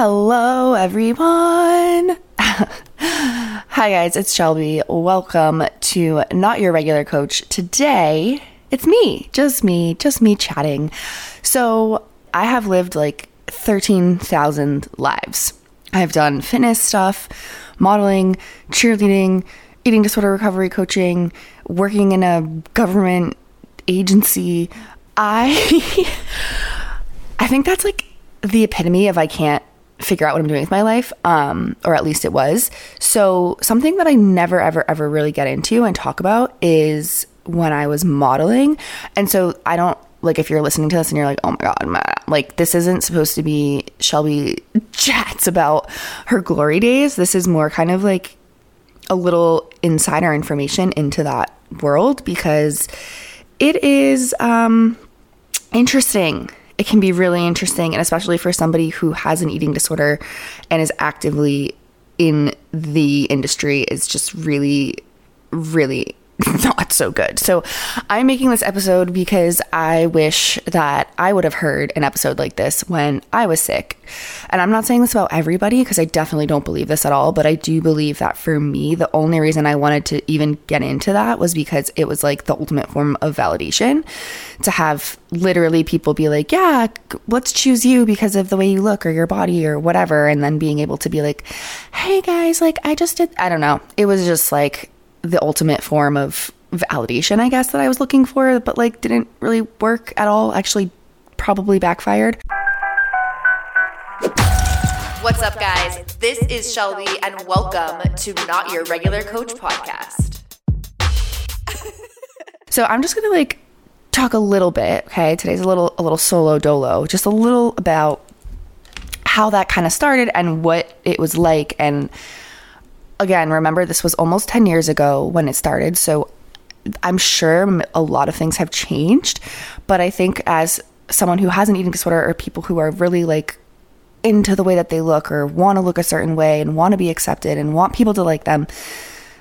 Hello, everyone. Hi, guys, it's Shelbye. Welcome to Not Your Regular Coach. Today, it's me, just me, just me chatting. So, I have lived like 13,000 lives. I've done fitness stuff, modeling, cheerleading, eating disorder recovery coaching, working in a government agency. I I think that's like the epitome of I can't figure out what I'm doing with my life, um, or at least it was. So, something that I never, ever, ever really get into and talk about is when I was modeling. And so, I don't like if you're listening to this and you're like, oh my God, like this isn't supposed to be Shelbye chats about her glory days. This is more kind of like a little insider information into that world because it is um, interesting it can be really interesting and especially for somebody who has an eating disorder and is actively in the industry is just really really not so good. So I'm making this episode because I wish that I would have heard an episode like this when I was sick. And I'm not saying this about everybody because I definitely don't believe this at all, but I do believe that for me, the only reason I wanted to even get into that was because it was like the ultimate form of validation to have literally people be like, yeah, let's choose you because of the way you look or your body or whatever. And then being able to be like, hey guys, like I just did, I don't know. It was just like, the ultimate form of validation, I guess, that I was looking for, but like didn't really work at all. Actually, probably backfired. What's up, guys? This is Shelbye, and welcome to Not Your Regular Coach podcast. so I'm just gonna like talk a little bit. Okay, today's a little a little solo dolo, just a little about how that kind of started and what it was like and again, remember this was almost 10 years ago when it started. So I'm sure a lot of things have changed. But I think as someone who has an eating disorder or people who are really like into the way that they look or want to look a certain way and want to be accepted and want people to like them,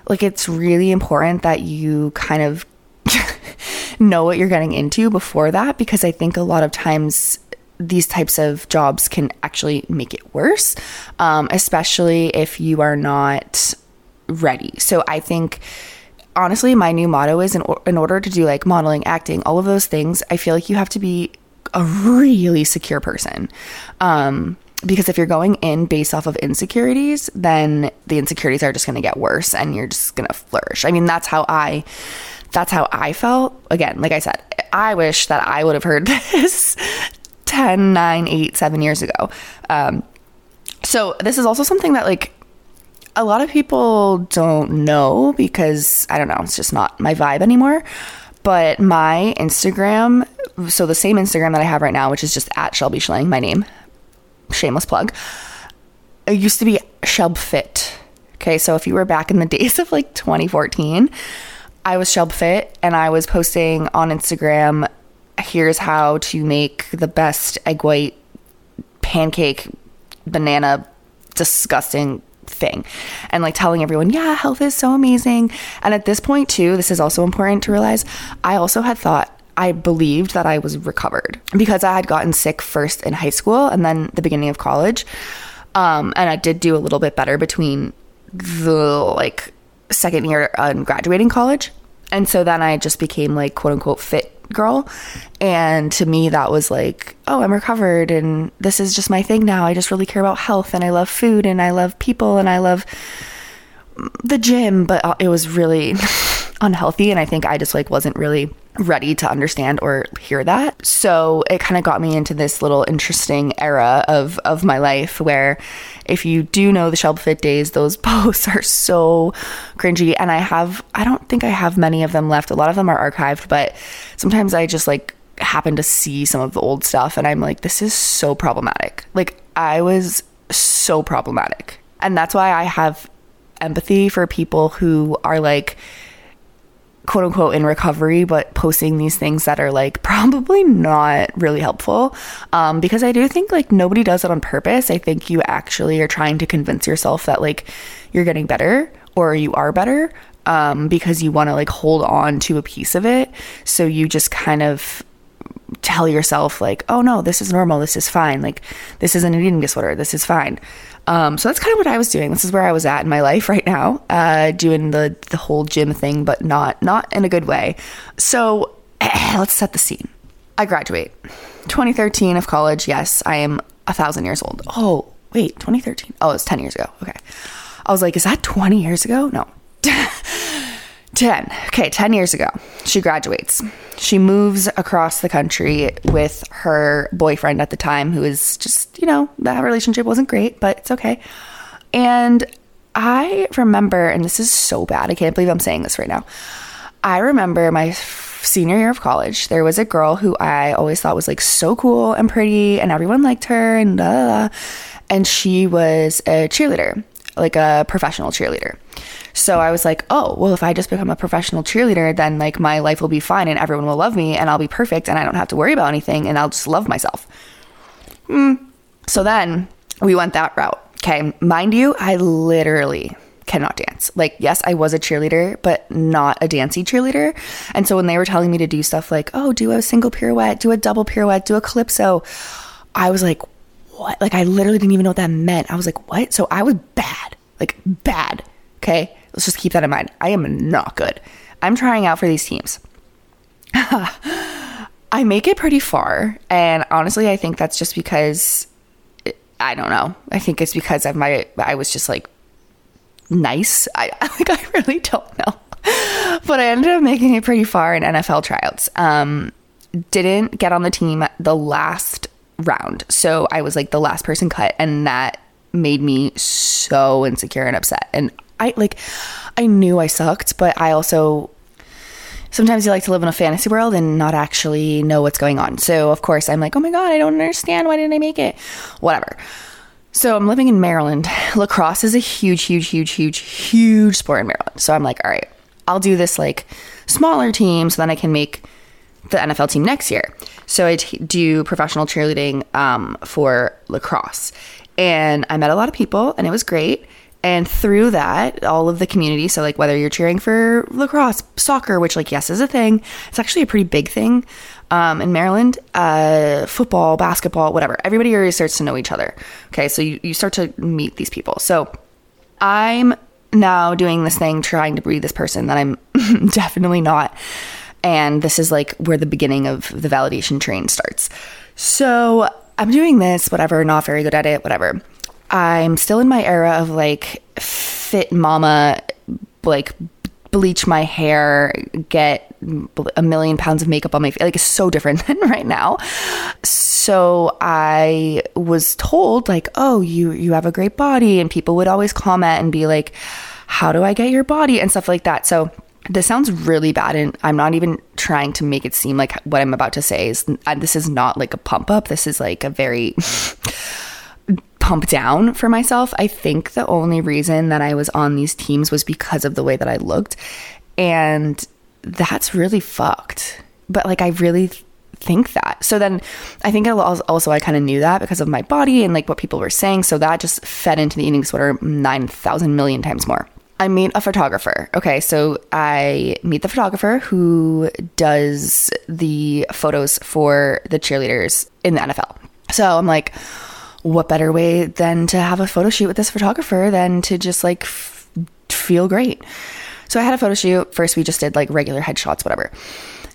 like it's really important that you kind of know what you're getting into before that because I think a lot of times these types of jobs can actually make it worse, um, especially if you are not ready. So I think honestly, my new motto is in, or- in order to do like modeling, acting, all of those things, I feel like you have to be a really secure person. Um, because if you're going in based off of insecurities, then the insecurities are just going to get worse and you're just going to flourish. I mean, that's how I that's how I felt. Again, like I said, I wish that I would have heard this 10, 9, 8, 7 years ago. Um, so this is also something that like a lot of people don't know because I don't know, it's just not my vibe anymore. But my Instagram, so the same Instagram that I have right now, which is just at Shelbye Schling, my name, shameless plug. It used to be ShelbFit. Okay, so if you were back in the days of like 2014, I was ShelbFit and I was posting on Instagram here's how to make the best egg white pancake banana disgusting thing and like telling everyone yeah health is so amazing and at this point too this is also important to realize i also had thought I believed that I was recovered because I had gotten sick first in high school and then the beginning of college. Um, and I did do a little bit better between the like second year and graduating college. And so then I just became like quote unquote fit girl. And to me, that was like, oh, I'm recovered and this is just my thing now. I just really care about health and I love food and I love people and I love the gym. But uh, it was really unhealthy. And I think I just like wasn't really ready to understand or hear that. So it kind of got me into this little interesting era of of my life where if you do know the Shelb Fit days, those posts are so cringy and I have I don't think I have many of them left. A lot of them are archived, but sometimes I just like happen to see some of the old stuff and I'm like this is so problematic. Like I was so problematic. And that's why I have empathy for people who are like quote unquote in recovery, but posting these things that are like probably not really helpful. Um, because I do think like nobody does it on purpose. I think you actually are trying to convince yourself that like you're getting better or you are better um, because you want to like hold on to a piece of it. So you just kind of tell yourself like, oh no, this is normal, this is fine, like this isn't an eating disorder, this is fine. Um, so that's kind of what I was doing. This is where I was at in my life right now, uh, doing the the whole gym thing, but not not in a good way. So let's set the scene. I graduate, 2013 of college. Yes, I am a thousand years old. Oh wait, 2013. Oh, it's 10 years ago. Okay, I was like, is that 20 years ago? No. 10. Okay, 10 years ago. She graduates. She moves across the country with her boyfriend at the time, who is just, you know, that relationship wasn't great, but it's okay. And I remember, and this is so bad, I can't believe I'm saying this right now. I remember my senior year of college, there was a girl who I always thought was like so cool and pretty, and everyone liked her, and uh, and she was a cheerleader, like a professional cheerleader. So I was like, oh, well, if I just become a professional cheerleader, then like my life will be fine and everyone will love me and I'll be perfect and I don't have to worry about anything and I'll just love myself. Mm. So then we went that route. Okay. Mind you, I literally cannot dance. Like, yes, I was a cheerleader, but not a dancey cheerleader. And so when they were telling me to do stuff like, oh, do a single pirouette, do a double pirouette, do a calypso, I was like, what? Like, I literally didn't even know what that meant. I was like, what? So I was bad, like, bad. Okay. Let's just keep that in mind. I am not good. I'm trying out for these teams. I make it pretty far. And honestly, I think that's just because I don't know. I think it's because of my, I was just like nice. I like, I really don't know. But I ended up making it pretty far in NFL tryouts. Um, didn't get on the team the last round. So I was like the last person cut. And that made me so insecure and upset. And I like I knew I sucked, but I also sometimes you like to live in a fantasy world and not actually know what's going on. So of course I'm like, "Oh my god, I don't understand. Why didn't I make it?" Whatever. So I'm living in Maryland. Lacrosse is a huge huge huge huge huge sport in Maryland. So I'm like, "All right, I'll do this like smaller team so then I can make the NFL team next year." So I t- do professional cheerleading um, for lacrosse. And I met a lot of people and it was great. And through that, all of the community, so like whether you're cheering for lacrosse, soccer, which like yes is a thing, it's actually a pretty big thing um, in Maryland. Uh, football, basketball, whatever. Everybody already starts to know each other. Okay, so you, you start to meet these people. So I'm now doing this thing, trying to be this person that I'm definitely not. And this is like where the beginning of the validation train starts. So I'm doing this, whatever, not very good at it, whatever. I'm still in my era of like fit mama, like bleach my hair, get a million pounds of makeup on my face. Like it's so different than right now. So I was told like, "Oh, you you have a great body." And people would always comment and be like, "How do I get your body?" and stuff like that. So this sounds really bad and I'm not even trying to make it seem like what I'm about to say is uh, this is not like a pump up. This is like a very pump down for myself. I think the only reason that I was on these teams was because of the way that I looked. And that's really fucked. But like, I really think that. So then I think also I kind of knew that because of my body and like what people were saying. So that just fed into the eating disorder 9,000 million times more. I meet a photographer. Okay, so I meet the photographer who does the photos for the cheerleaders in the NFL. So I'm like, what better way than to have a photo shoot with this photographer than to just like f- feel great? So I had a photo shoot. First, we just did like regular headshots, whatever.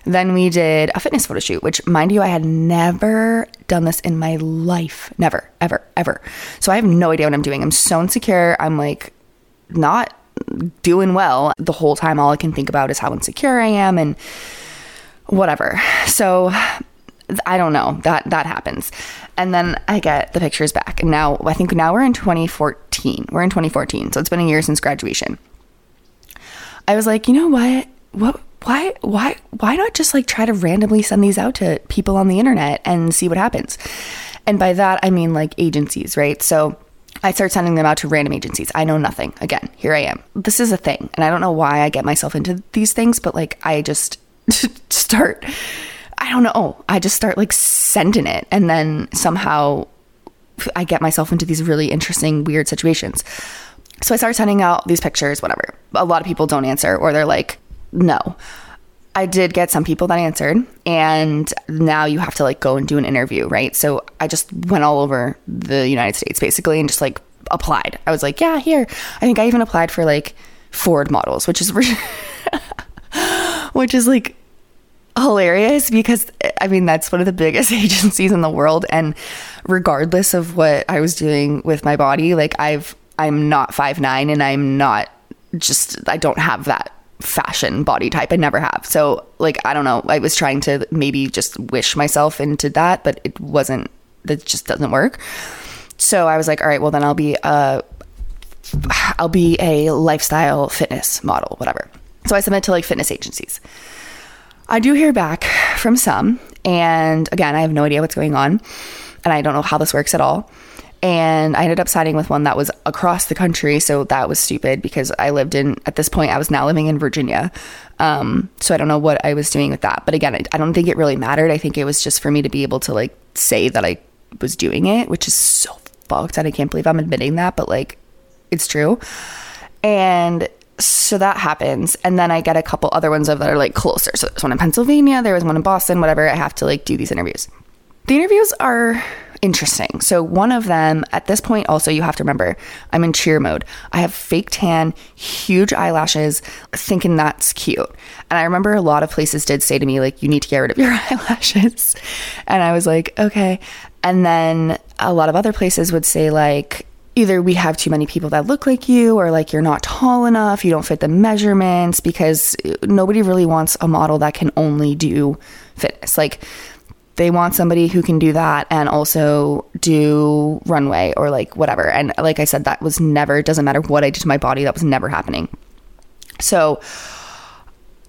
Then we did a fitness photo shoot, which, mind you, I had never done this in my life. Never, ever, ever. So I have no idea what I'm doing. I'm so insecure. I'm like not doing well. The whole time, all I can think about is how insecure I am and whatever. So I don't know. That that happens. And then I get the pictures back. And now I think now we're in 2014. We're in 2014. So it's been a year since graduation. I was like, you know what? What why why why not just like try to randomly send these out to people on the internet and see what happens? And by that I mean like agencies, right? So I start sending them out to random agencies. I know nothing. Again, here I am. This is a thing. And I don't know why I get myself into these things, but like I just start I don't know. I just start like sending it and then somehow I get myself into these really interesting, weird situations. So I start sending out these pictures, whatever. A lot of people don't answer or they're like, no. I did get some people that answered, and now you have to like go and do an interview, right? So I just went all over the United States basically and just like applied. I was like, yeah, here. I think I even applied for like Ford models, which is which is like hilarious because I mean that's one of the biggest agencies in the world and regardless of what I was doing with my body, like I've I'm not five nine and I'm not just I don't have that fashion body type. I never have. So like I don't know. I was trying to maybe just wish myself into that, but it wasn't that just doesn't work. So I was like, all right, well then I'll be a I'll be a lifestyle fitness model, whatever. So I submit to like fitness agencies. I do hear back from some, and again, I have no idea what's going on, and I don't know how this works at all. And I ended up signing with one that was across the country, so that was stupid because I lived in at this point I was now living in Virginia, um, so I don't know what I was doing with that. But again, I, I don't think it really mattered. I think it was just for me to be able to like say that I was doing it, which is so fucked, and I can't believe I'm admitting that, but like it's true. And so that happens and then i get a couple other ones of that are like closer so there's one in pennsylvania there was one in boston whatever i have to like do these interviews the interviews are interesting. So one of them at this point also you have to remember i'm in cheer mode. I have fake tan huge eyelashes thinking that's cute. And i remember a lot of places did say to me like you need to get rid of your eyelashes. And i was like okay. And then a lot of other places would say like either we have too many people that look like you or like you're not tall enough, you don't fit the measurements because nobody really wants a model that can only do fitness. Like they want somebody who can do that and also do runway or like whatever. And like I said that was never doesn't matter what I did to my body, that was never happening. So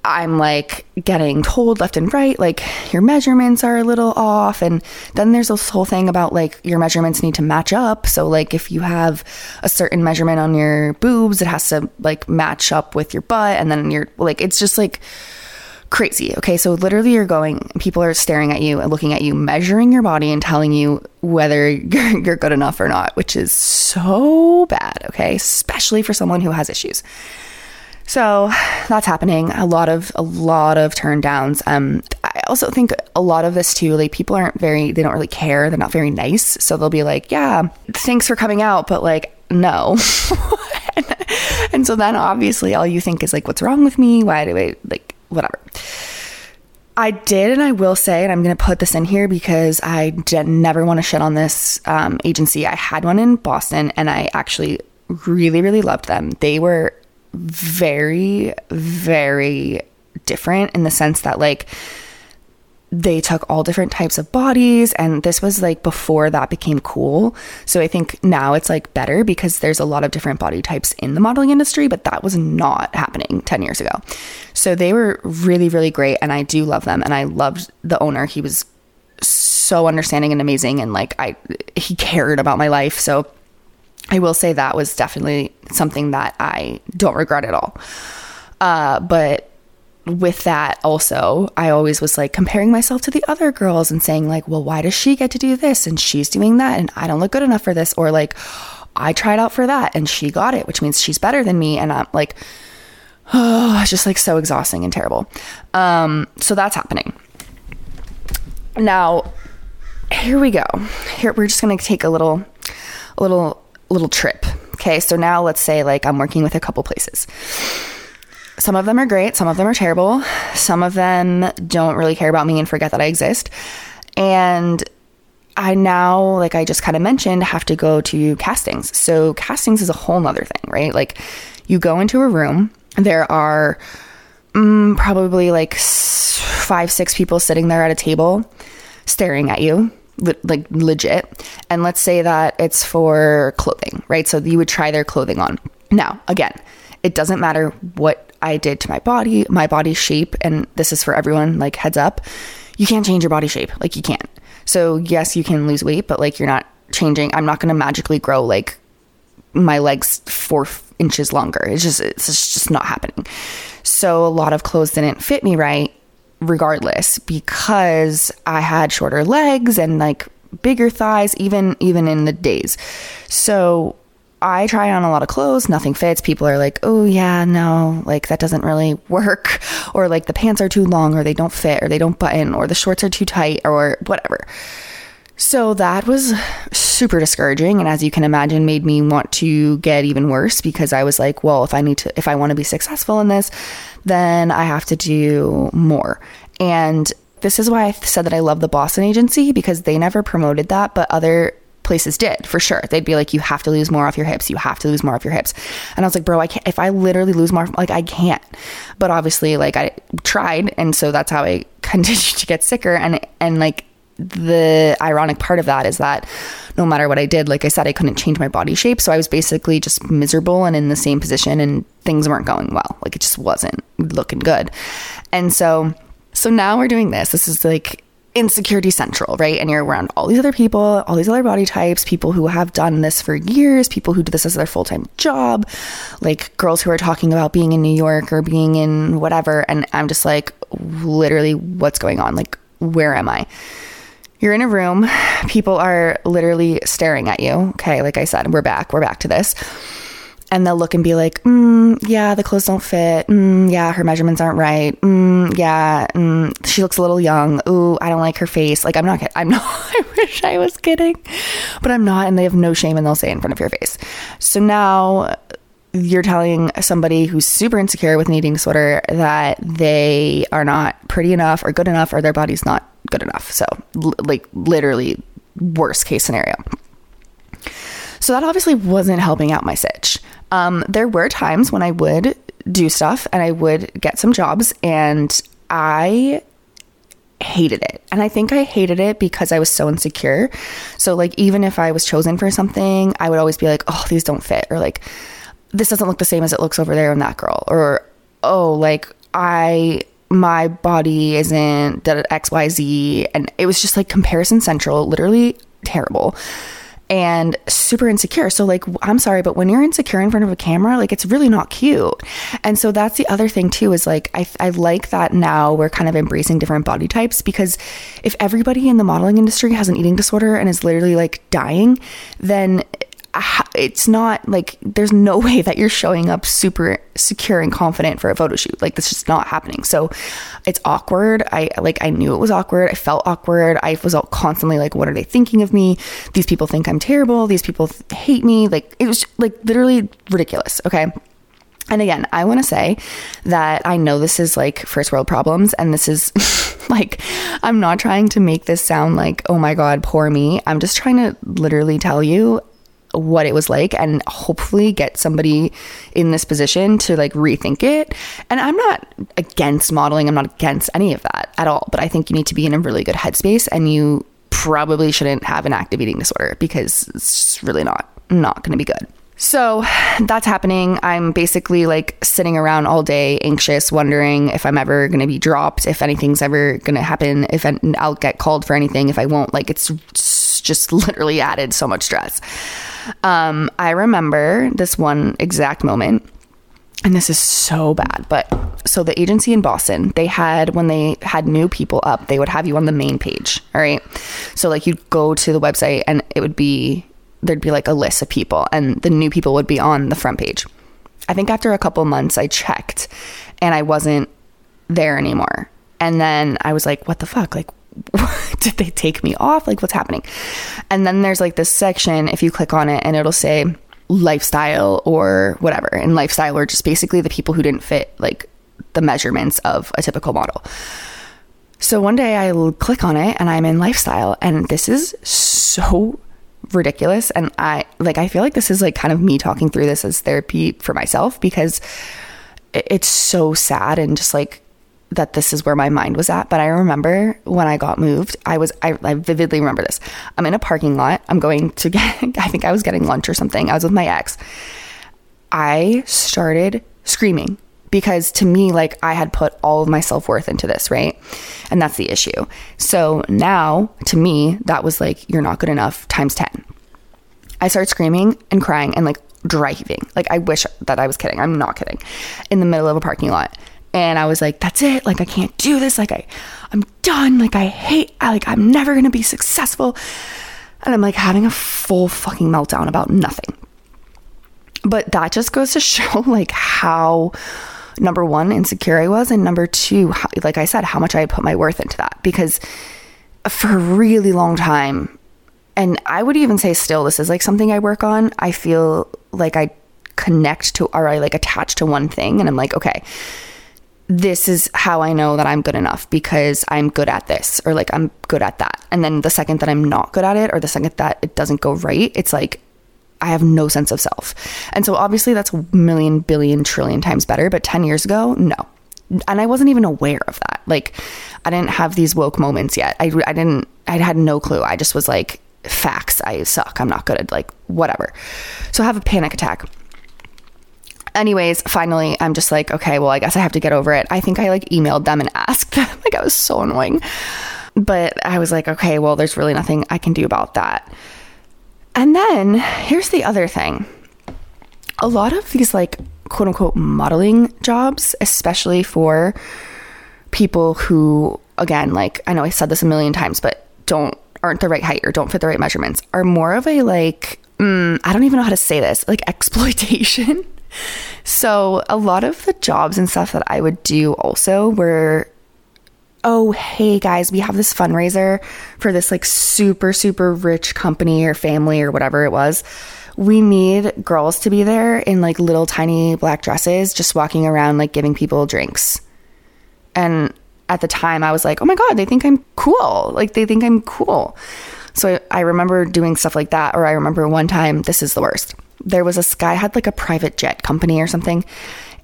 I'm like getting told left and right, like your measurements are a little off. And then there's this whole thing about like your measurements need to match up. So, like, if you have a certain measurement on your boobs, it has to like match up with your butt. And then you're like, it's just like crazy. Okay. So, literally, you're going, people are staring at you and looking at you, measuring your body and telling you whether you're, good enough or not, which is so bad. Okay. Especially for someone who has issues. So that's happening. A lot of a lot of turn downs. Um, I also think a lot of this too. Like people aren't very. They don't really care. They're not very nice. So they'll be like, "Yeah, thanks for coming out," but like, no. and so then obviously all you think is like, "What's wrong with me? Why do I like whatever?" I did, and I will say, and I'm going to put this in here because I did never want to shit on this um, agency. I had one in Boston, and I actually really, really loved them. They were very, very different in the sense that, like, they took all different types of bodies and this was like before that became cool. So i think now it's like better because there's a lot of different body types in the modeling industry but that was not happening 10 years ago. So they were really really great and i do love them and i loved the owner. He was so understanding and amazing and like i he cared about my life. So I will say that was definitely something that I don't regret at all. Uh, but with that also i always was like comparing myself to the other girls and saying like well why does she get to do this? And she's doing that and i don't look good enough for this. Or like i tried out for that and she got it which means she's better than me and i'm like oh it's just like so exhausting and terrible. Um so that's happening. Now here we go. Here we're just gonna take a little a little little trip. Okay, so now let's say like I'm working with a couple places. Some of them are great, some of them are terrible, some of them don't really care about me and forget that I exist. And I now, like I just kind of mentioned, have to go to castings. So castings is a whole nother thing, right? Like you go into a room, there are mm, probably like five, six people sitting there at a table staring at you like legit. And let's say that it's for clothing, right? So you would try their clothing on. Now, again, it doesn't matter what I did to my body, my body shape, and this is for everyone, like heads up, you can't change your body shape. Like you can't. So, yes, you can lose weight, but like you're not changing. I'm not going to magically grow like my legs four inches longer. It's just, it's just not happening. So, a lot of clothes didn't fit me right regardless because I had shorter legs and like bigger thighs even even in the days. So I try on a lot of clothes, nothing fits. People are like, oh, yeah, no, like that doesn't really work. Or like the pants are too long, or they don't fit, or they don't button, or the shorts are too tight, or whatever. So that was super discouraging. And as you can imagine, made me want to get even worse because I was like, well, if I need to, if I want to be successful in this, then I have to do more. And this is why I said that I love the Boston agency because they never promoted that, but other places did for sure. They'd be like, you have to lose more off your hips. You have to lose more off your hips. And I was like, bro, I can't, if I literally lose more, like I can't. But obviously, like I tried. And so that's how I continued to get sicker. And, and like, the ironic part of that is that no matter what I did, like I said, I couldn't change my body shape. So I was basically just miserable and in the same position and things weren't going well. Like it just wasn't looking good. And so so now we're doing this. This is like insecurity central, right? And you're around all these other people, all these other body types, people who have done this for years, people who do this as their full time job, like girls who are talking about being in New York or being in whatever. And I'm just like, literally, what's going on? Like, where am I? You're in a room, people are literally staring at you. Okay, like I said, we're back, we're back to this and they'll look and be like, mm, yeah, the clothes don't fit. Mm, yeah, her measurements aren't right. Mm, yeah, mm, she looks a little young. Ooh, I don't like her face. Like, I'm not, I'm not, I wish I was kidding, but I'm not. And they have no shame and they'll say in front of your face. So now you're telling somebody who's super insecure with an eating disorder that they are not pretty enough or good enough or their body's not good enough. So, like, literally, worst case scenario. So that obviously wasn't helping out my sitch. Um, there were times when I would do stuff and I would get some jobs and I hated it. And I think I hated it because I was so insecure. So, like, even if I was chosen for something, I would always be like, oh, these don't fit. Or, like, this doesn't look the same as it looks over there in that girl. Or, oh, like, I, my body isn't XYZ. And it was just like comparison central, literally terrible and super insecure. So, like, I'm sorry, but when you're insecure in front of a camera, like, it's really not cute. And so, that's the other thing, too, is like, I, I like that now we're kind of embracing different body types because if everybody in the modeling industry has an eating disorder and is literally like dying, then it's not like there's no way that you're showing up super secure and confident for a photo shoot. Like that's just not happening. So it's awkward. I like I knew it was awkward. I felt awkward. I was all constantly like, what are they thinking of me? These people think I'm terrible. These people hate me. Like it was like literally ridiculous. Okay. And again, I want to say that I know this is like first world problems, and this is like, I'm not trying to make this sound like, oh my God, poor me. I'm just trying to literally tell you what it was like and hopefully get somebody in this position to like rethink it. And I'm not against modeling, I'm not against any of that at all, but I think you need to be in a really good headspace and you probably shouldn't have an active eating disorder because it's really not not going to be good. So that's happening. I'm basically like sitting around all day, anxious, wondering if I'm ever going to be dropped, if anything's ever going to happen, if I'll get called for anything, if I won't. Like it's just literally added so much stress. Um, I remember this one exact moment, and this is so bad, but so the agency in Boston, they had when they had new people up, they would have you on the main page. All right. So like you'd go to the website and it would be there'd be like a list of people and the new people would be on the front page. I think after a couple months I checked and I wasn't there anymore. And then I was like, what the fuck? Like did they take me off? Like, what's happening? And then there's like this section, if you click on it, and it'll say lifestyle or whatever. And lifestyle are just basically the people who didn't fit like the measurements of a typical model. So one day I click on it and I'm in lifestyle, and this is so ridiculous. And I like, I feel like this is like kind of me talking through this as therapy for myself because it's so sad and just like that this is where my mind was at. But I remember when I got moved, I was, I, I vividly remember this. I'm in a parking lot. I'm going to get, I think I was getting lunch or something. I was with my ex. I started screaming because to me, like I had put all of my self worth into this, right? And that's the issue. So now to me, that was like, you're not good enough times 10. I started screaming and crying and like driving. Like I wish that I was kidding. I'm not kidding. In the middle of a parking lot and I was like, that's it. Like, I can't do this. Like, I, I'm done. Like, I hate, I, like, I'm never to be successful. And I'm like having a full fucking meltdown about nothing. But that just goes to show like how number one insecure I was, and number two, how, like I said, how much I put my worth into that because for a really long time, and I would even say still, this is like something I work on. I feel like I connect to or I like attach to one thing, and I'm like, okay this is how I know that I'm good enough because I'm good at this or like I'm good at that. And then the second that I'm not good at it or the second that it doesn't go right, it's like I have no sense of self. And so obviously that's a million, billion, trillion times better. But 10 years ago, no. And I wasn't even aware of that. Like I didn't have these woke moments yet. I, I didn't, I had no clue. I just was like, facts, I suck. I'm not good at like whatever. So I have a panic attack anyways, finally, I'm just like, okay, well, I guess I have to get over it. I think I like emailed them and asked them. like, I was so annoying. But I was like, okay, well, there's really nothing I can do about that. And then here's the other thing a lot of these, like, quote unquote, modeling jobs, especially for people who, again, like, I know I said this a million times, but don't, aren't the right height or don't fit the right measurements, are more of a like, mm, I don't even know how to say this, like exploitation so a lot of the jobs and stuff that I would do also were oh, hey guys, we have this fundraiser for this like super, super rich company or family or whatever it was. We need girls to be there in like little tiny black dresses, just walking around, like giving people drinks. And at the time, I was like, oh my God, they think I'm cool. Like, they think I'm cool. So I, I remember doing stuff like that. Or I remember one time, this is the worst there was this guy had like a private jet company or something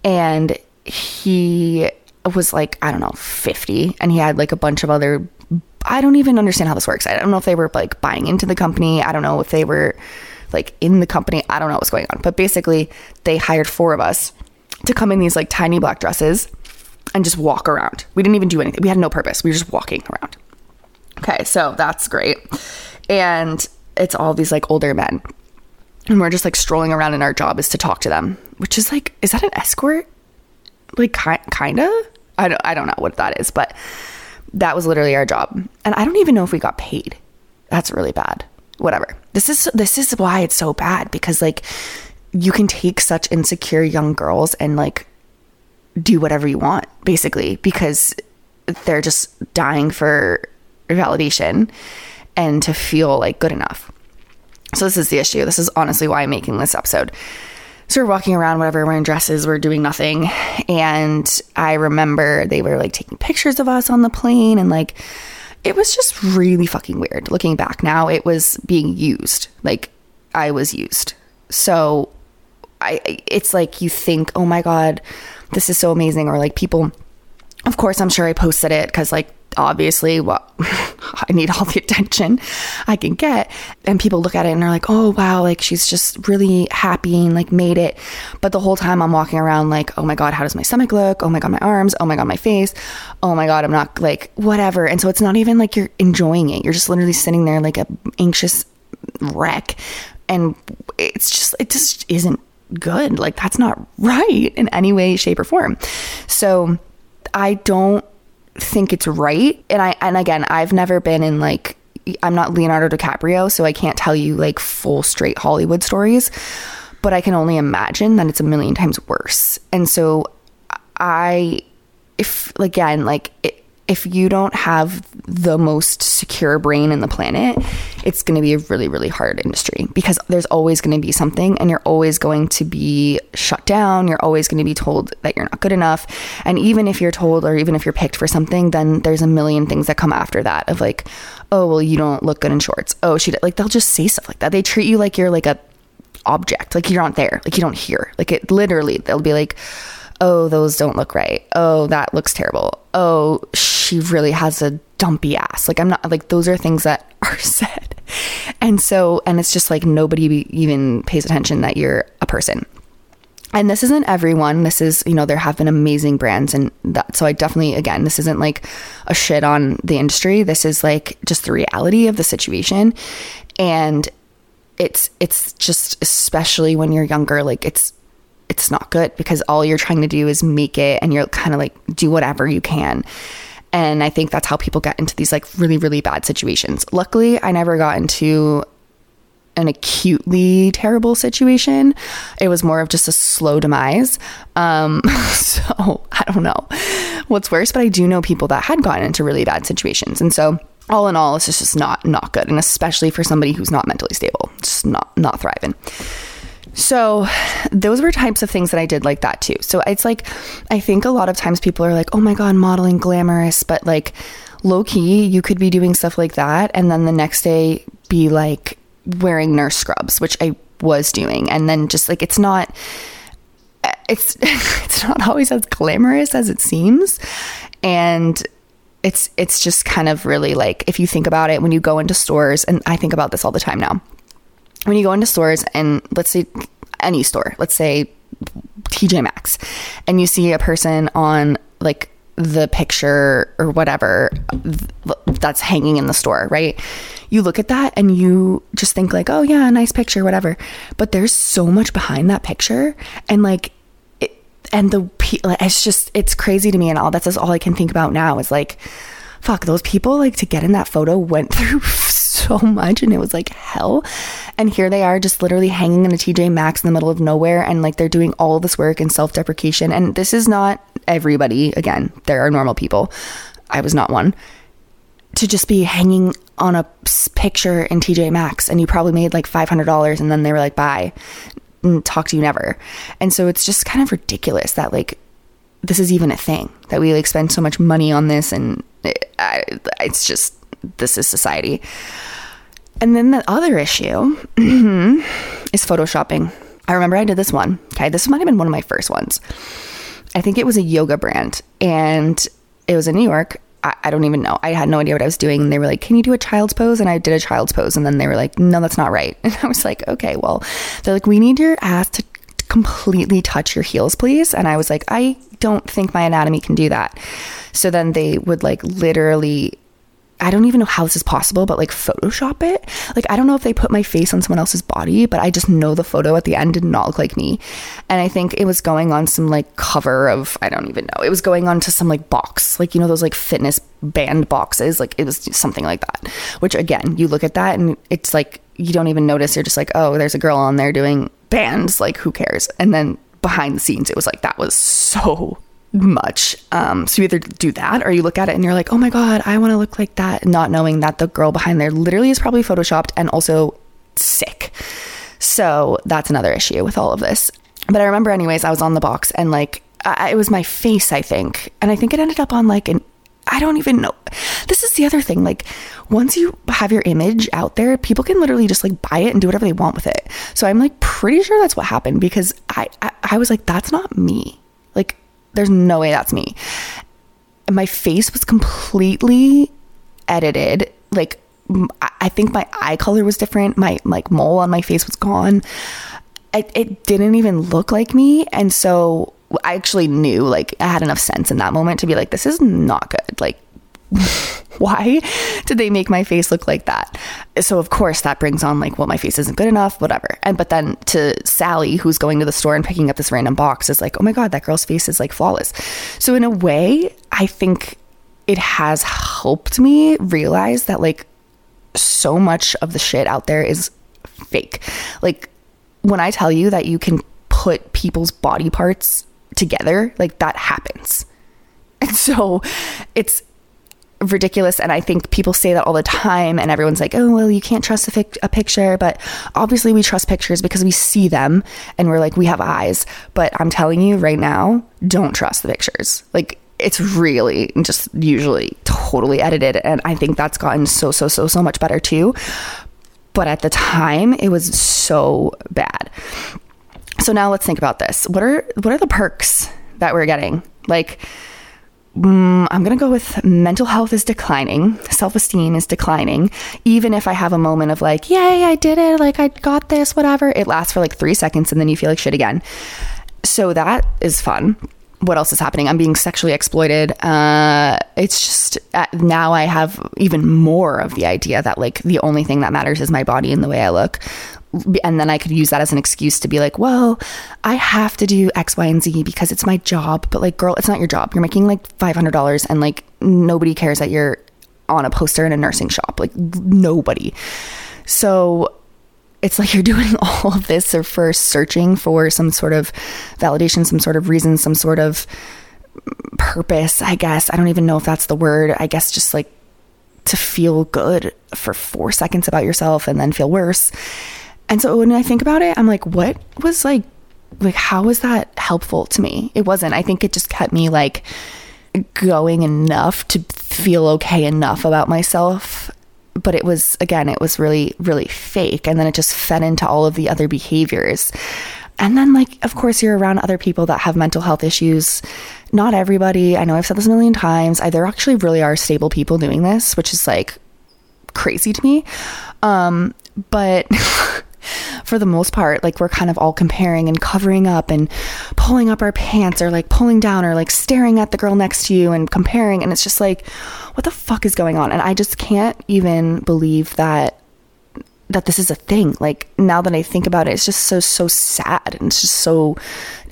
and he was like i don't know 50 and he had like a bunch of other i don't even understand how this works. I don't know if they were like buying into the company. I don't know if they were like in the company. I don't know what's going on. But basically they hired four of us to come in these like tiny black dresses and just walk around. We didn't even do anything. We had no purpose. We were just walking around. Okay so that's great. And it's all these like older men and we're just like strolling around and our job is to talk to them which is like is that an escort? Like ki- kind of I don't, I don't know what that is but that was literally our job. And i don't even know if we got paid. That's really bad. Whatever. This is this is why it's so bad because like you can take such insecure young girls and like do whatever you want basically because they're just dying for validation and to feel like good enough so this is the issue. This is honestly why I'm making this episode. So we're walking around, whatever, wearing dresses, we're doing nothing. And I remember they were like taking pictures of us on the plane and like it was just really fucking weird. Looking back now, it was being used. Like I was used. So I it's like you think, "Oh my god, this is so amazing," or like people of course, I'm sure I posted it because, like, obviously well i need all the attention i can get. And people look at it and they're like oh wow like she's just really happy and like made it. But the whole time i'm walking around like oh my god how does my stomach look? Oh my god my arms? Oh my god my face? Oh my god i'm not like whatever. And so it's not even like you're enjoying it. You're just literally sitting there like a anxious wreck. And it's just it just isn't good. Like that's not right in any way shape or form. So i don't think it's right. And I and again, I've never been in like I'm not Leonardo DiCaprio, so I can't tell you like full straight Hollywood stories, but I can only imagine that it's a million times worse. And so I if again like it, if you don't have the most secure brain in the planet, it's going to be a really, really hard industry because there's always going to be something and you're always going to be shut down. You're always going to be told that you're not good enough. And even if you're told or even if you're picked for something, then there's a million things that come after that of like, oh, well, you don't look good in shorts. Oh, she did. Like they'll just say stuff like that. They treat you like you're like a object, like you're not there, like you don't hear. Like it literally, they'll be like, oh, those don't look right. Oh, that looks terrible. Oh, she really has a dumpy ass. Like, I'm not like those are things that are said. And so, and it's just like nobody even pays attention that you're a person. And this isn't everyone. This is, you know, there have been amazing brands. And that, so I definitely, again, this isn't like a shit on the industry. This is like just the reality of the situation. And it's, it's just, especially when you're younger, like it's, it's not good because all you're trying to do is make it and you're kind of like do whatever you can. And I think that's how people get into these like really, really bad situations. Luckily, I never got into an acutely terrible situation. It was more of just a slow demise. Um, so I don't know what's worse, but I do know people that had gotten into really bad situations. And so all in all, it's just, just not not good. And especially for somebody who's not mentally stable, just not not thriving. So those were types of things that I did like that too. So it's like I think a lot of times people are like, "Oh my god, modeling glamorous," but like low key, you could be doing stuff like that and then the next day be like wearing nurse scrubs, which I was doing. And then just like it's not it's it's not always as glamorous as it seems. And it's it's just kind of really like if you think about it when you go into stores and I think about this all the time now. When you go into stores and let's say any store, let's say TJ Maxx, and you see a person on like the picture or whatever that's hanging in the store, right? You look at that and you just think like, "Oh yeah, nice picture, whatever." But there's so much behind that picture and like it, and the it's just it's crazy to me and all that's all I can think about now is like fuck those people like to get in that photo went through so much and it was like hell. And here they are just literally hanging in a TJ Maxx in the middle of nowhere and like they're doing all this work and self-deprecation. And this is not everybody again there are normal people. I was not one. To just be hanging on a picture in TJ Maxx and you probably made like $500 and then they were like bye. Talk to you never. And so it's just kind of ridiculous that like this is even a thing that we like spend so much money on this and it, I, it's just this is society and then the other issue is photoshopping i remember i did this one okay this might have been one of my first ones i think it was a yoga brand and it was in new york I, I don't even know. I had no idea what I was doing. And they were like, Can you do a child's pose? And I did a child's pose. And then they were like, No, that's not right. And I was like, Okay, well, they're like, We need your ass to completely touch your heels, please. And I was like, I don't think my anatomy can do that. So then they would like literally I don't even know how this is possible, but like Photoshop it. Like, I don't know if they put my face on someone else's body, but I just know the photo at the end did not look like me. And I think it was going on some like cover of, I don't even know. It was going on to some like box, like, you know, those like fitness band boxes. Like, it was something like that, which again, you look at that and it's like, you don't even notice. You're just like, oh, there's a girl on there doing bands. Like, who cares? And then behind the scenes, it was like, that was so much. Um, so you either do that or you look at it and you're like, oh my God, I want to look like that, not knowing that the girl behind there literally is probably photoshopped and also sick. So that's another issue with all of this. But I remember, anyways, I was on the box and like, I, it was my face, I think. And I think it ended up on like an, I don't even know. This is the other thing. Like, once you have your image out there, people can literally just like buy it and do whatever they want with it. So I'm like pretty sure that's what happened because I, I, I was like, that's not me. Like, there's no way that's me. And my face was completely edited. Like I think my eye color was different. My like mole on my face was gone. It, it didn't even look like me, and so I actually knew like I had enough sense in that moment to be like, this is not good. Like why did they make my face look like that? So of course that brings on like, well, my face isn't good enough, whatever. And but then to Sally, who's going to the store and picking up this random box, is like, oh my god, that girl's face is like flawless. So in a way, I think it has helped me realize that like so much of the shit out there is fake. Like when I tell you that you can put people's body parts together, like that happens. And so it's ridiculous and i think people say that all the time and everyone's like oh well you can't trust a, a, picture but obviously we trust pictures because we see them and we're like we have eyes. But i'm telling you right now don't trust the pictures. Like it's really just usually totally edited and i think that's gotten so so so so much better too. But at the time it was so bad so now let's think about this what are what are the perks that we're getting like Mm, I'm going to go with mental health is declining, self esteem is declining. Even if I have a moment of like, yay, I did it, like I got this, whatever, it lasts for like three seconds and then you feel like shit again. So that is fun. What else is happening? I'm being sexually exploited. Uh, it's just uh, now I have even more of the idea that like the only thing that matters is my body and the way I look and then I could use that as an excuse to be like, well, I have to do X, Y, and Z because it's my job. But like, girl, it's not your job. You're making like $500 and like nobody cares that you're on a poster in a nursing shop. Like, nobody. So it's like you're doing all of this or first searching for some sort of validation, some sort of reason, some sort of purpose, I guess. I don't even know if that's the word. I guess just like to feel good for four seconds about yourself and then feel worse. And so when I think about it, I'm like, what was like, like, how was that helpful to me? It wasn't. I think it just kept me like going enough to feel okay enough about myself. But it was again it was really really fake. And then it just fed into all of the other behaviors. And then like of course you're around other people that have mental health issues. Not everybody. I know i've said this a million times. There actually really are stable people doing this which is like crazy to me. Um but for the most part, like we're kind of all comparing and covering up and pulling up our pants or like pulling down or like staring at the girl next to you and comparing. And it's just like, what the fuck is going on? And I just can't even believe that that this is a thing. Like now that I think about it, it's just so so sad and it's just so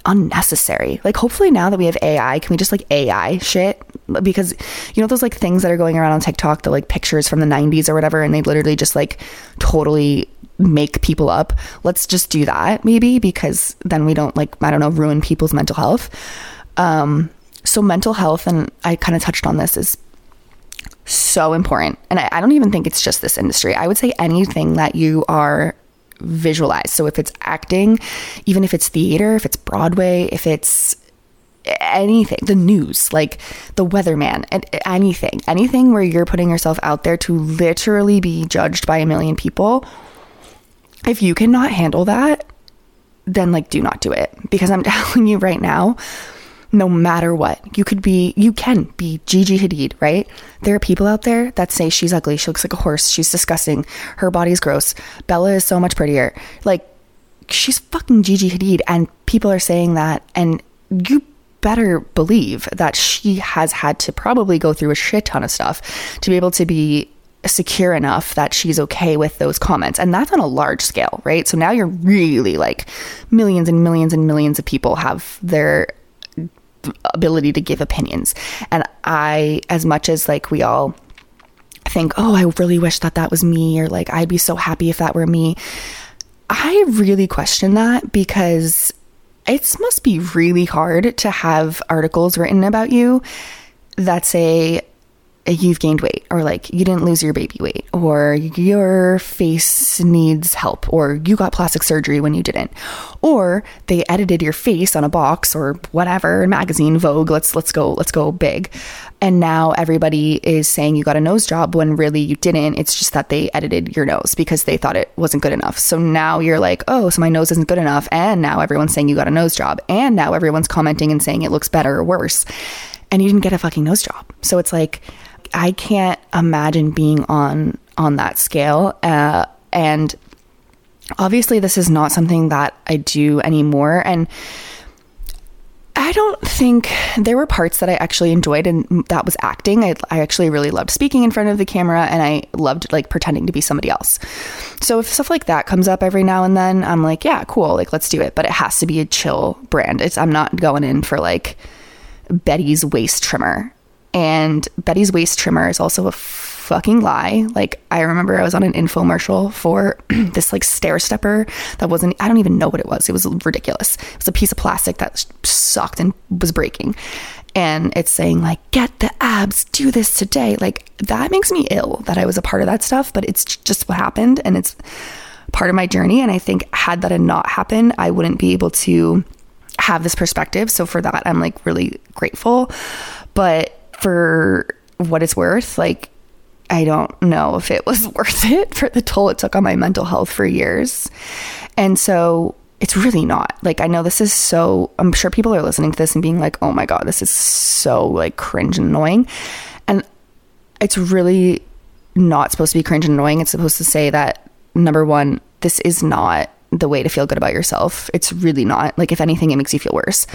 unnecessary. Like hopefully now that we have AI, can we just like AI shit? Because you know those like things that are going around on TikTok, the like pictures from the 90s or whatever and they literally just like totally make people up. Let's just do that maybe because then we don't like I don't know ruin people's mental health. Um so mental health and I kind of touched on this is so important. And I, I don't even think it's just this industry. I would say anything that you are visualized. So if it's acting, even if it's theater, if it's Broadway, if it's anything, the news, like the weatherman, and anything, anything where you're putting yourself out there to literally be judged by a million people if you cannot handle that, then like do not do it. Because I'm telling you right now, no matter what, you could be, you can be Gigi Hadid, right? There are people out there that say she's ugly, she looks like a horse, she's disgusting, her body's gross, Bella is so much prettier. Like, she's fucking Gigi Hadid, and people are saying that, and you better believe that she has had to probably go through a shit ton of stuff to be able to be secure enough that she's okay with those comments. And that's on a large scale, right? So now you're really like millions and millions and millions of people have their ability to give opinions. And I, as much as like we all think, oh, I really wish that that was me, or like I'd be so happy if that were me, I really question that because it must be really hard to have articles written about you that say, you've gained weight or like you didn't lose your baby weight or your face needs help or you got plastic surgery when you didn't or they edited your face on a box or whatever magazine vogue let's let's go let's go big. And now everybody is saying you got a nose job when really you didn't. It's just that they edited your nose because they thought it wasn't good enough. So now you're like oh so my nose isn't good enough. And now everyone's saying you got a nose job. And now everyone's commenting and saying it looks better or worse. And you didn't get a fucking nose job. So it's like I can't imagine being on on that scale. Uh, and obviously, this is not something that I do anymore. And I don't think there were parts that I actually enjoyed, and that was acting. I, I actually really loved speaking in front of the camera, and I loved like pretending to be somebody else. So if stuff like that comes up every now and then, I'm like, yeah, cool, like let's do it. But it has to be a chill brand. It's I'm not going in for like Betty's waist trimmer. And Betty's waist trimmer is also a fucking lie. Like I remember I was on an infomercial for this like stair stepper that wasn't I don't even know what it was. It was ridiculous. It was a piece of plastic that sucked and was breaking. And it's saying like get the abs, do this today. Like that makes me ill that I was a part of that stuff, but it's just what happened and it's part of my journey and I think had that not happened, I wouldn't be able to have this perspective. So for that I'm like really grateful. But for what it's worth, like, I don't know if it was worth it for the toll it took on my mental health for years. And so it's really not. Like, I know this is so, I'm sure people are listening to this and being like, oh my God, this is so like cringe and annoying. And it's really not supposed to be cringe and annoying. It's supposed to say that, number one, this is not the way to feel good about yourself. It's really not. Like, if anything, it makes you feel worse.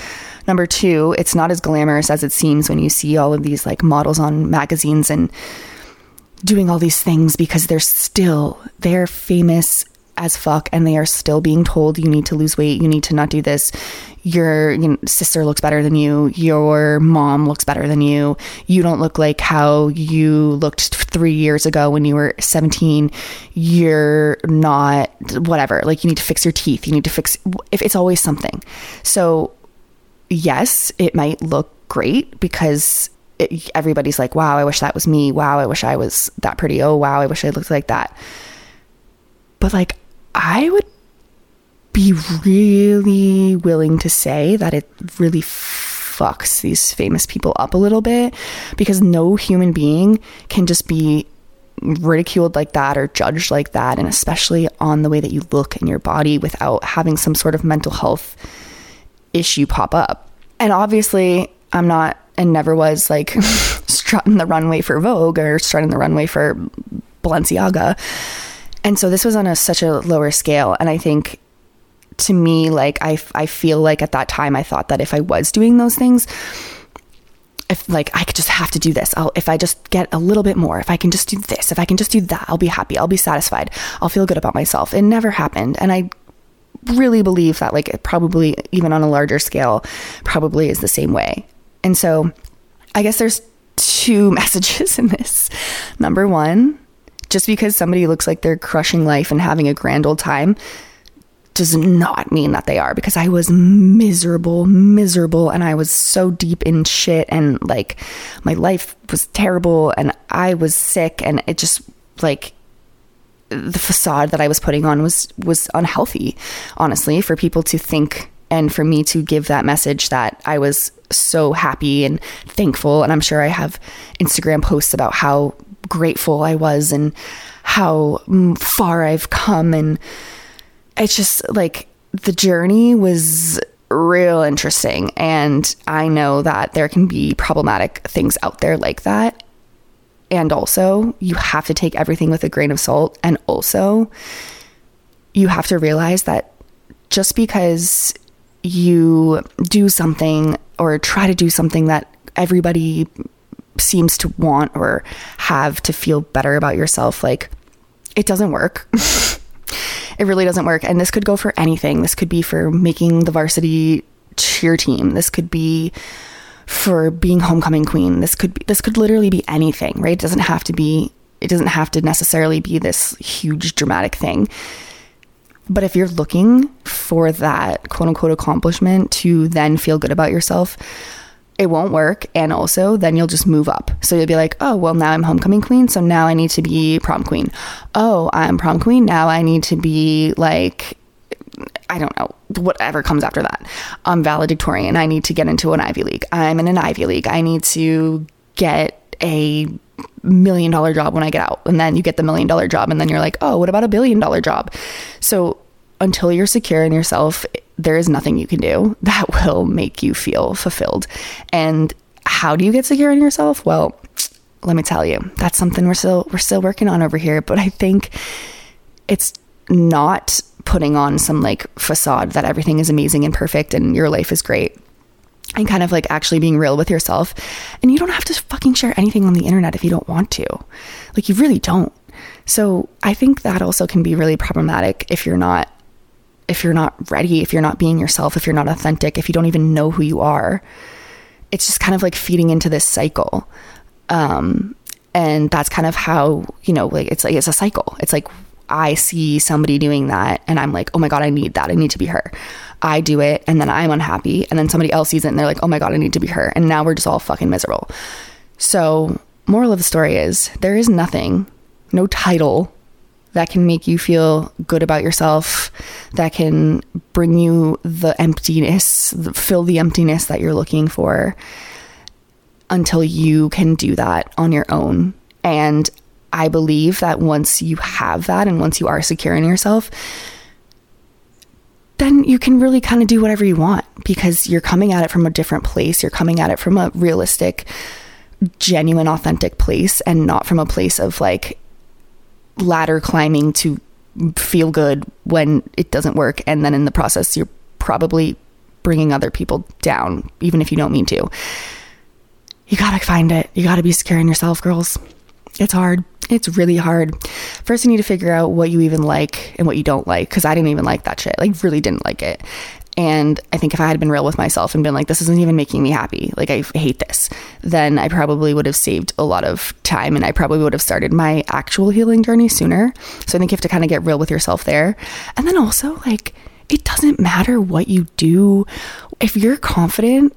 Number two, it's not as glamorous as it seems when you see all of these like models on magazines and doing all these things because they're still, they're famous as fuck and they are still being told you need to lose weight, you need to not do this. Your you know, sister looks better than you, your mom looks better than you. You don't look like how you looked 3 years ago when you were 17. You're not whatever. Like you need to fix your teeth, you need to fix if it's always something. So yes, it might look great because it, everybody's like, wow, I wish that was me. Wow, I wish I was that pretty. Oh, wow, I wish I looked like that. But like, I would be really willing to say that it really fucks these famous people up a little bit because no human being can just be ridiculed like that or judged like that and especially on the way that you look in your body without having some sort of mental health issue pop up. And obviously, I'm not and never was like strutting the runway for Vogue or strutting the runway for Balenciaga. And so this was on a such a lower scale and I think to me like I I feel like at that time I thought that if I was doing those things if like I could just have to do this. I'll if I just get a little bit more, if I can just do this, if I can just do that, I'll be happy. I'll be satisfied. I'll feel good about myself. It never happened. And I really believe that like it probably even on a larger scale probably is the same way. And so I guess there's two messages in this. Number one, just because somebody looks like they're crushing life and having a grand old time does not mean that they are because I was miserable, miserable, and I was so deep in shit, and like my life was terrible, and I was sick, and it just like the facade that I was putting on was was unhealthy, honestly, for people to think and for me to give that message that I was so happy and thankful. And I'm sure I have Instagram posts about how grateful I was and how mm, far I've come. And it's just like the journey was real interesting. And I know that there can be problematic things out there like that. And also, you have to take everything with a grain of salt. And also, you have to realize that just because you do something or try to do something that everybody seems to want or have to feel better about yourself, like it doesn't work. it really doesn't work. And this could go for anything. This could be for making the varsity cheer team. This could be for being homecoming queen. This could be this could literally be anything, right? It doesn't have to be it doesn't have to necessarily be this huge dramatic thing. But if you're looking for that quote unquote accomplishment to then feel good about yourself, it won't work. And also, then you'll just move up. So you'll be like, oh, well, now I'm homecoming queen. So now I need to be prom queen. Oh, I'm prom queen. Now I need to be like, I don't know, whatever comes after that. I'm valedictorian. I need to get into an Ivy League. I'm in an Ivy League. I need to get a million dollar job when I get out. And then you get the million dollar job. And then you're like, oh, what about a billion dollar job? So until you're secure in yourself, there is nothing you can do that will make you feel fulfilled. And how do you get secure in yourself? Well, let me tell you, that's something we're still we're still working on over here, but I think it's not putting on some like facade that everything is amazing and perfect and your life is great. And kind of like actually being real with yourself. And you don't have to fucking share anything on the internet if you don't want to. Like you really don't. So I think that also can be really problematic if you're not if you're not ready, if you're not being yourself, if you're not authentic, if you don't even know who you are, it's just kind of like feeding into this cycle. Um, and that's kind of how, you know, like it's like it's a cycle. It's like I see somebody doing that and I'm like, oh my God, I need that. I need to be her. I do it and then I'm unhappy. And then somebody else sees it and they're like, oh my God, I need to be her. And now we're just all fucking miserable. So, moral of the story is there is nothing, no title that can make you feel good about yourself, that can bring you the emptiness, fill the emptiness that you're looking for until you can do that on your own. And I believe that once you have that and once you are secure in yourself, then you can really kind of do whatever you want because you're coming at it from a different place. You're coming at it from a realistic, genuine, authentic place and not from a place of like, ladder climbing to feel good when it doesn't work. And then in the process, you're probably bringing other people down, even if you don't mean to. You gotta find it. You gotta be secure in yourself, girls. It's hard. It's really hard. First, you need to figure out what you even like and what you don't like. Cause I didn't even like that shit. Like, really didn't like it. And I think if I had been real with myself and been like, this isn't even making me happy, like, I hate this, then I probably would have saved a lot of time and I probably would have started my actual healing journey sooner. So I think you have to kind of get real with yourself there. And then also, like, it doesn't matter what you do. If you're confident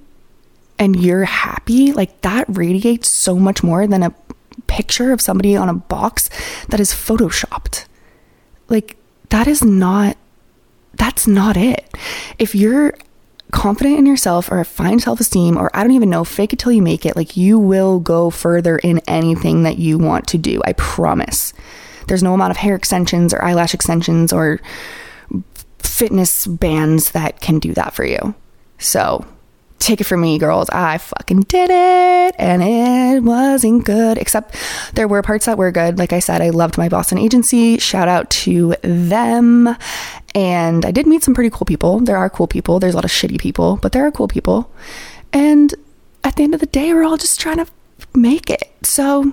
and you're happy, like, that radiates so much more than a picture of somebody on a box that is photoshopped. Like, that is not that's not it. If you're confident in yourself or find self esteem, or I don't even know, fake it till you make it, like you will go further in anything that you want to do. I promise. There's no amount of hair extensions or eyelash extensions or fitness bands that can do that for you. So take it from me, girls. I fucking did it and it wasn't good, except there were parts that were good. Like I said, I loved my Boston agency. Shout out to them. And I did meet some pretty cool people. There are cool people. There's a lot of shitty people, but there are cool people. And at the end of the day, we're all just trying to make it. So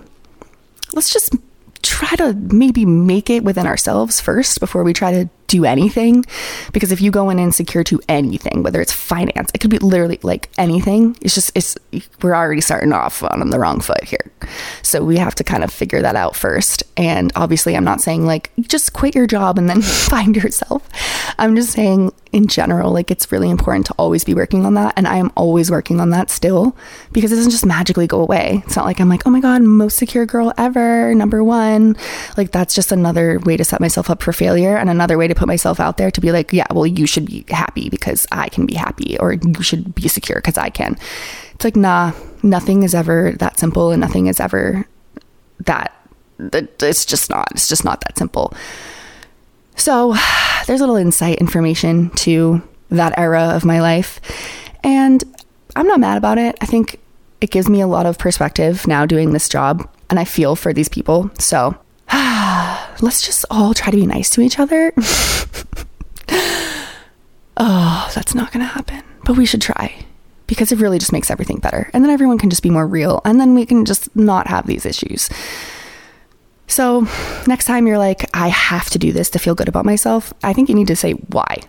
let's just try to maybe make it within ourselves first before we try to do anything. Because if you go in insecure to anything, whether it's finance, it could be literally like anything. It's just, it's, we're already starting off on the wrong foot here. So we have to kind of figure that out first. And obviously, I'm not saying like just quit your job and then find yourself. I'm just saying in general, like it's really important to always be working on that. And I am always working on that still because it doesn't just magically go away. It's not like I'm like, oh my God, most secure girl ever, number one. Like that's just another way to set myself up for failure and another way to put myself out there to be like, yeah, well, you should be happy because I can be happy, or you should be secure because I can. It's like, nah, nothing is ever that simple and nothing is ever that. It's just not. It's just not that simple. So there's a little insight information to that era of my life. And I'm not mad about it. I think it gives me a lot of perspective now doing this job. And I feel for these people. So let's just all try to be nice to each other. oh, that's not going to happen. But we should try because it really just makes everything better. And then everyone can just be more real. And then we can just not have these issues. So, next time you're like, I have to do this to feel good about myself, I think you need to say why.